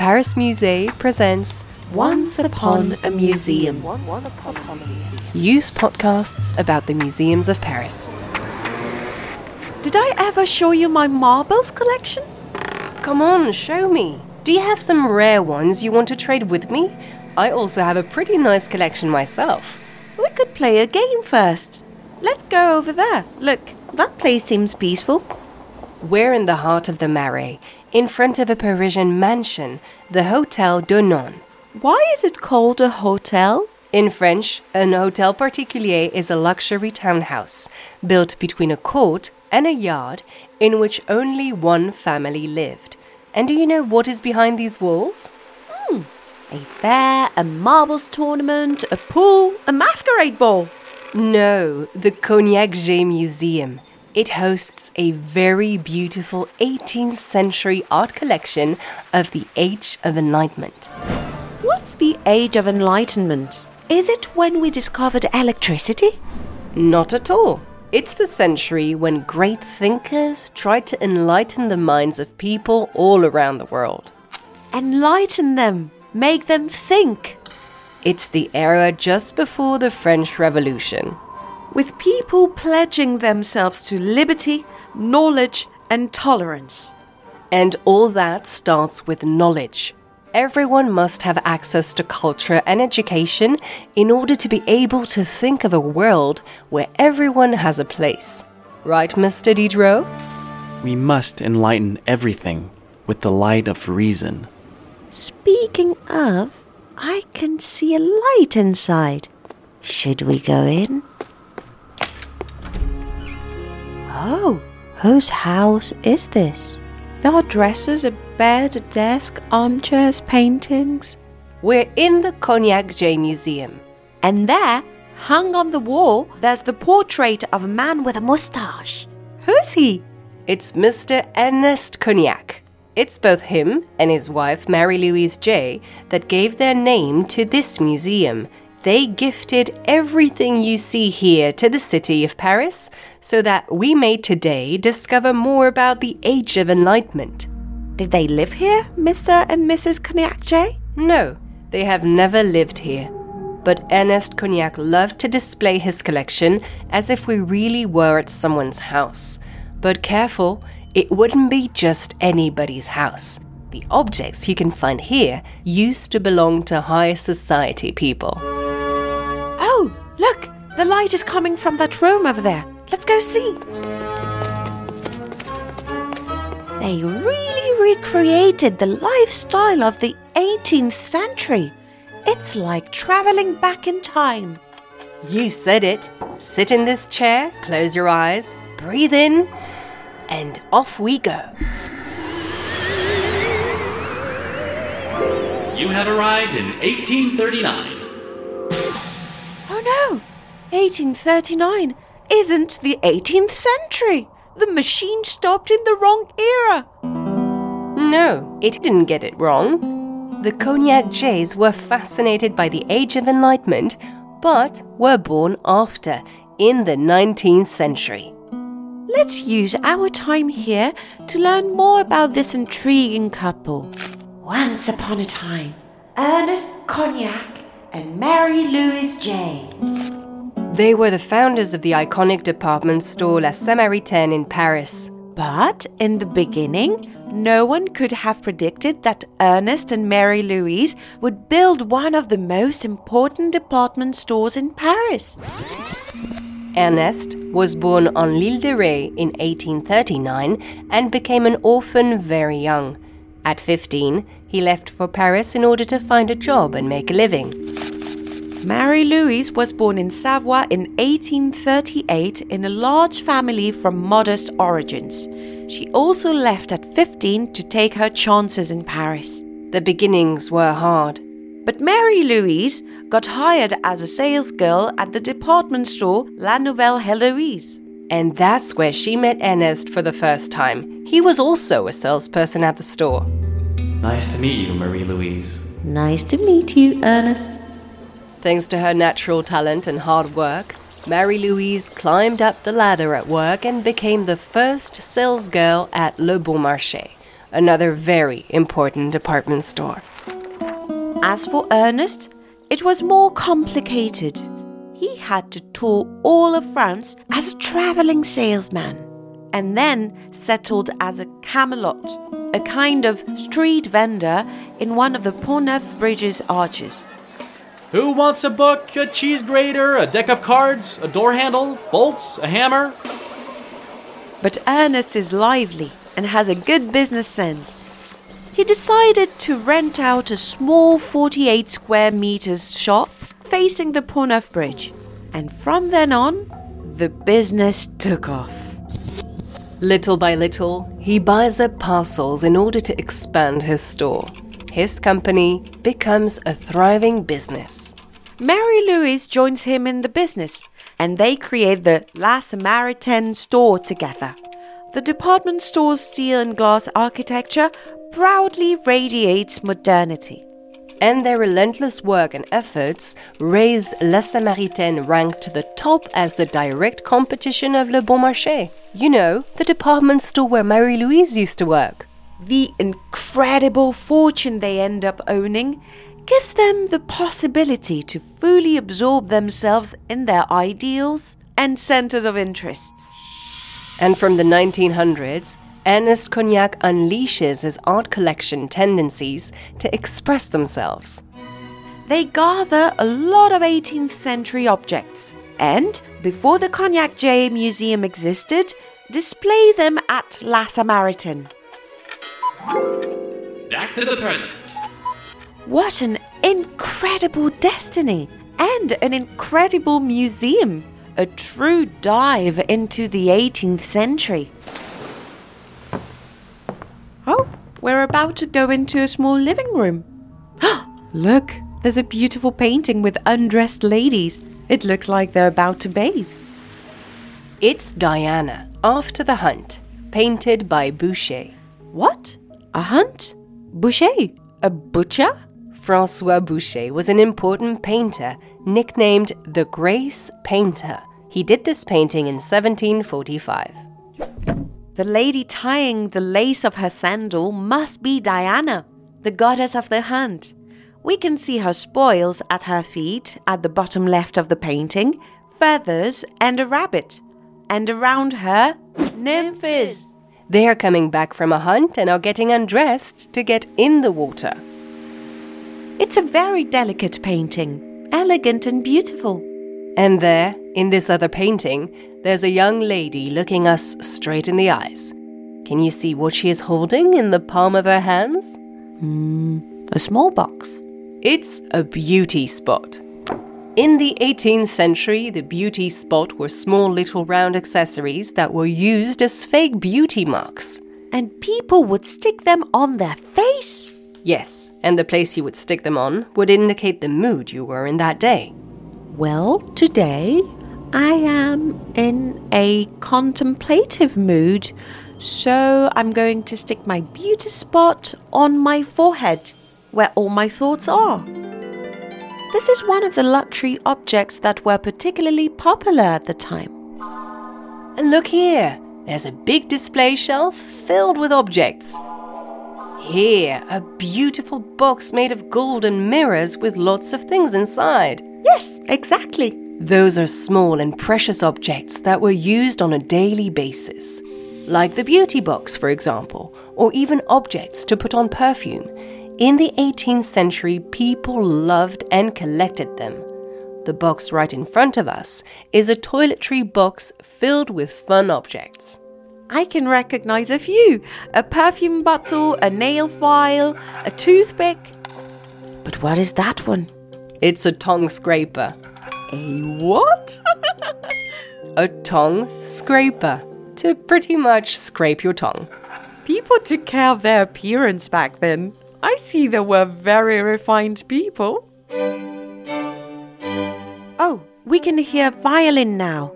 Paris Musée presents Once Upon a Museum. Use podcasts about the museums of Paris. Did I ever show you my marbles collection? Come on, show me. Do you have some rare ones you want to trade with me? I also have a pretty nice collection myself. We could play a game first. Let's go over there. Look, that place seems peaceful. We're in the heart of the Marais, in front of a Parisian mansion, the Hotel Donon. Why is it called a hotel? In French, an hotel particulier is a luxury townhouse built between a court and a yard in which only one family lived. And do you know what is behind these walls? Hmm, a fair, a marbles tournament, a pool, a masquerade ball. No, the Cognacq-Jay Museum. It hosts a very beautiful 18th century art collection of the Age of Enlightenment. What's the Age of Enlightenment? Is it when we discovered electricity? Not at all. It's the century when great thinkers tried to enlighten the minds of people all around the world. Enlighten them, make them think. It's the era just before the French Revolution. With people pledging themselves to liberty, knowledge, and tolerance. And all that starts with knowledge. Everyone must have access to culture and education in order to be able to think of a world where everyone has a place. Right, Mr. Diderot? We must enlighten everything with the light of reason. Speaking of, I can see a light inside. Should we go in? Oh, whose house is this? There are dresses, a bed, a desk, armchairs, paintings. We're in the Cognacq-Jay Museum. And there, hung on the wall, there's the portrait of a man with a mustache. Who's he? It's Mr. Ernest Cognacq. It's both him and his wife, Mary Louise J., that gave their name to this museum. They gifted everything you see here to the city of Paris so that we may today discover more about the Age of Enlightenment. Did they live here, Mr. and Mrs. Cognacq-Jay? No, they have never lived here. But Ernest Cognacq loved to display his collection as if we really were at someone's house. But careful, it wouldn't be just anybody's house. The objects you can find here used to belong to high society people. Look, the light is coming from that room over there. Let's go see. They really recreated the lifestyle of the 18th century. It's like traveling back in time. You said it. Sit in this chair, close your eyes, breathe in, and off we go. You have arrived in 1839. Oh no, 1839 isn't the 18th century. The machine stopped in the wrong era. No, it didn't get it wrong. The Cognacq-Jays were fascinated by the Age of Enlightenment, but were born after, in the 19th century. Let's use our time here to learn more about this intriguing couple. Once upon a time, Ernest Cognacq and Mary Louise Jay. They were the founders of the iconic department store La Samaritaine in Paris. But in the beginning, no one could have predicted that Ernest and Mary Louise would build one of the most important department stores in Paris. Ernest was born on l'Île de Ré in 1839 and became an orphan very young. At 15, he left for Paris in order to find a job and make a living. Mary Louise was born in Savoie in 1838 in a large family from modest origins. She also left at 15 to take her chances in Paris. The beginnings were hard. But Mary Louise got hired as a salesgirl at the department store La Nouvelle Heloise. And that's where she met Ernest for the first time. He was also a salesperson at the store. Nice to meet you, Marie Louise. Nice to meet you, Ernest. Thanks to her natural talent and hard work, Mary Louise climbed up the ladder at work and became the first salesgirl at Le Bon Marché, another very important department store. As for Ernest, it was more complicated. He had to tour all of France as a traveling salesman and then settled as a camelot, a kind of street vendor in one of the Pont Neuf Bridge's arches. Who wants a book, a cheese grater, a deck of cards, a door handle, bolts, a hammer? But Ernest is lively and has a good business sense. He decided to rent out a small 48 square meters shop facing the Pont Neuf Bridge. And from then on, the business took off. Little by little, he buys up parcels in order to expand his store. His company becomes a thriving business. Mary Louise joins him in the business, and they create the La Samaritaine store together. The department store's steel and glass architecture proudly radiates modernity. And their relentless work and efforts raise La Samaritaine ranked to the top as the direct competition of Le Bon Marché. You know, the department store where Marie Louise used to work. The incredible fortune they end up owning gives them the possibility to fully absorb themselves in their ideals and centers of interests. And from the 1900s, Ernest Cognacq unleashes his art collection tendencies to express themselves. They gather a lot of 18th century objects and, before the Cognacq-Jay Museum existed, display them at La Samaritaine. Back to the present. What an incredible destiny and an incredible museum! A true dive into the 18th century. Oh, we're about to go into a small living room. Look, there's a beautiful painting with undressed ladies. It looks like they're about to bathe. It's Diana, After the Hunt, painted by Boucher. What? A hunt? Boucher? A butcher? Francois Boucher was an important painter, nicknamed the Grace Painter. He did this painting in 1745. The lady tying the lace of her sandal must be Diana, the goddess of the hunt. We can see her spoils at her feet, at the bottom left of the painting, feathers and a rabbit. And around her, nymphs. They are coming back from a hunt and are getting undressed to get in the water. It's a very delicate painting, elegant and beautiful. And there, in this other painting, there's a young lady looking us straight in the eyes. Can you see what she is holding in the palm of her hands? Hmm, a small box. It's a beauty spot. In the 18th century, the beauty spot were small little round accessories that were used as fake beauty marks. And people would stick them on their face. Yes, and the place you would stick them on would indicate the mood you were in that day. Well, today I am in a contemplative mood, so I'm going to stick my beauty spot on my forehead, where all my thoughts are. This is one of the luxury objects that were particularly popular at the time. And look here, there's a big display shelf filled with objects. Here, a beautiful box made of gold and mirrors with lots of things inside. Yes, exactly. Those are small and precious objects that were used on a daily basis, like the beauty box, for example, or even objects to put on perfume. In the 18th century, people loved and collected them. The box right in front of us is a toiletry box filled with fun objects. I can recognize a few a perfume bottle, a nail file, a toothpick. But what is that one? It's a tongue scraper. A what? A tongue scraper to pretty much scrape your tongue. People took care of their appearance back then. I see they were very refined people. Oh, we can hear violin now.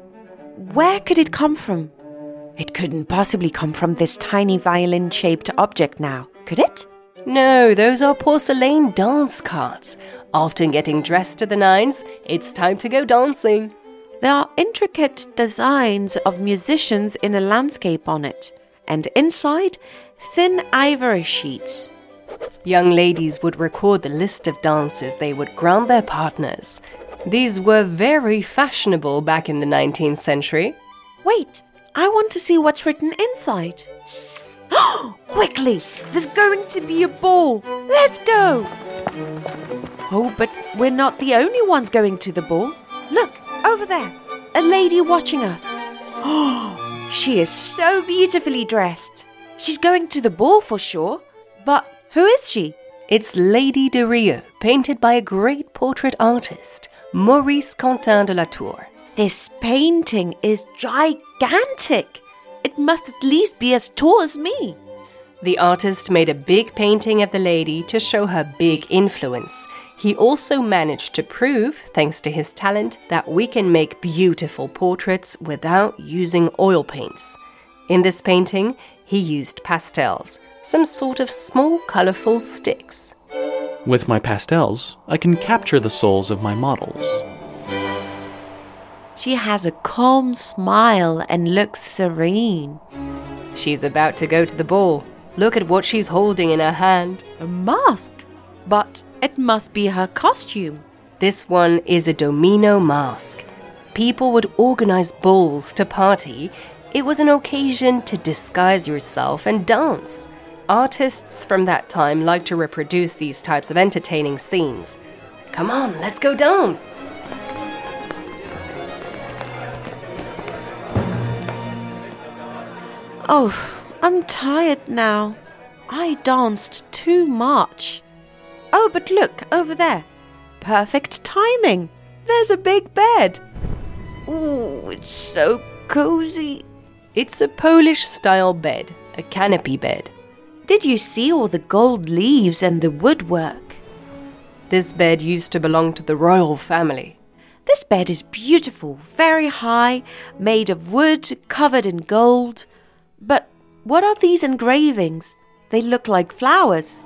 Where could it come from? It couldn't possibly come from this tiny violin shaped object now, could it? No, those are porcelain dance carts. After getting dressed to the nines, it's time to go dancing. There are intricate designs of musicians in a landscape on it, and inside, thin ivory sheets. Young ladies would record the list of dances they would grant their partners. These were very fashionable back in the 19th century. Wait, I want to see what's written inside. Quickly, there's going to be a ball. Let's go. Oh, but we're not the only ones going to the ball. Look, over there, a lady watching us. Oh, she is so beautifully dressed. She's going to the ball for sure. But who is she? It's Lady de Rieux, painted by a great portrait artist, Maurice Quentin de la Tour. This painting is gigantic. It must at least be as tall as me. The artist made a big painting of the lady to show her big influence. He also managed to prove, thanks to his talent, that we can make beautiful portraits without using oil paints. In this painting, he used pastels, some sort of small colorful sticks. With my pastels, I can capture the souls of my models. She has a calm smile and looks serene. She's about to go to the ball. Look at what she's holding in her hand. A mask? But it must be her costume. This one is a domino mask. People would organize balls to party. It was an occasion to disguise yourself and dance. Artists from that time liked to reproduce these types of entertaining scenes. Come on, let's go dance! Oh, I'm tired now. I danced too much. Oh, but look over there. Perfect timing. There's a big bed. Ooh, it's so cozy. It's a Polish style bed, a canopy bed. Did you see all the gold leaves and the woodwork? This bed used to belong to the royal family. This bed is beautiful, very high, made of wood, covered in gold. But what are these engravings? They look like flowers.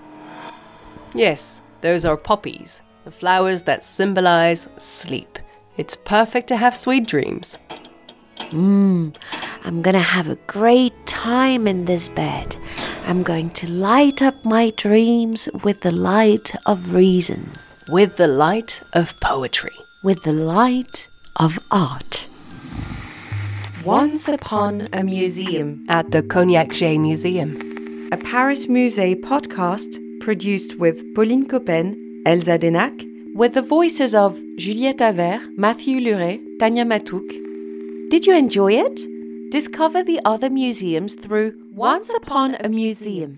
Yes, those are poppies, the flowers that symbolize sleep. It's perfect to have sweet dreams. Mmm, I'm gonna have a great time in this bed. I'm going to light up my dreams with the light of reason, With the light of poetry. with the light of art. Once upon a museum. At the Cognacq-Jay Museum. a Paris Musée podcast produced with Pauline Coppen, Elsa Denac, with the voices of Juliette Aver, Matthew Luret, Tanya Matouk. Did you enjoy it? Discover the other museums through Once Upon a Museum.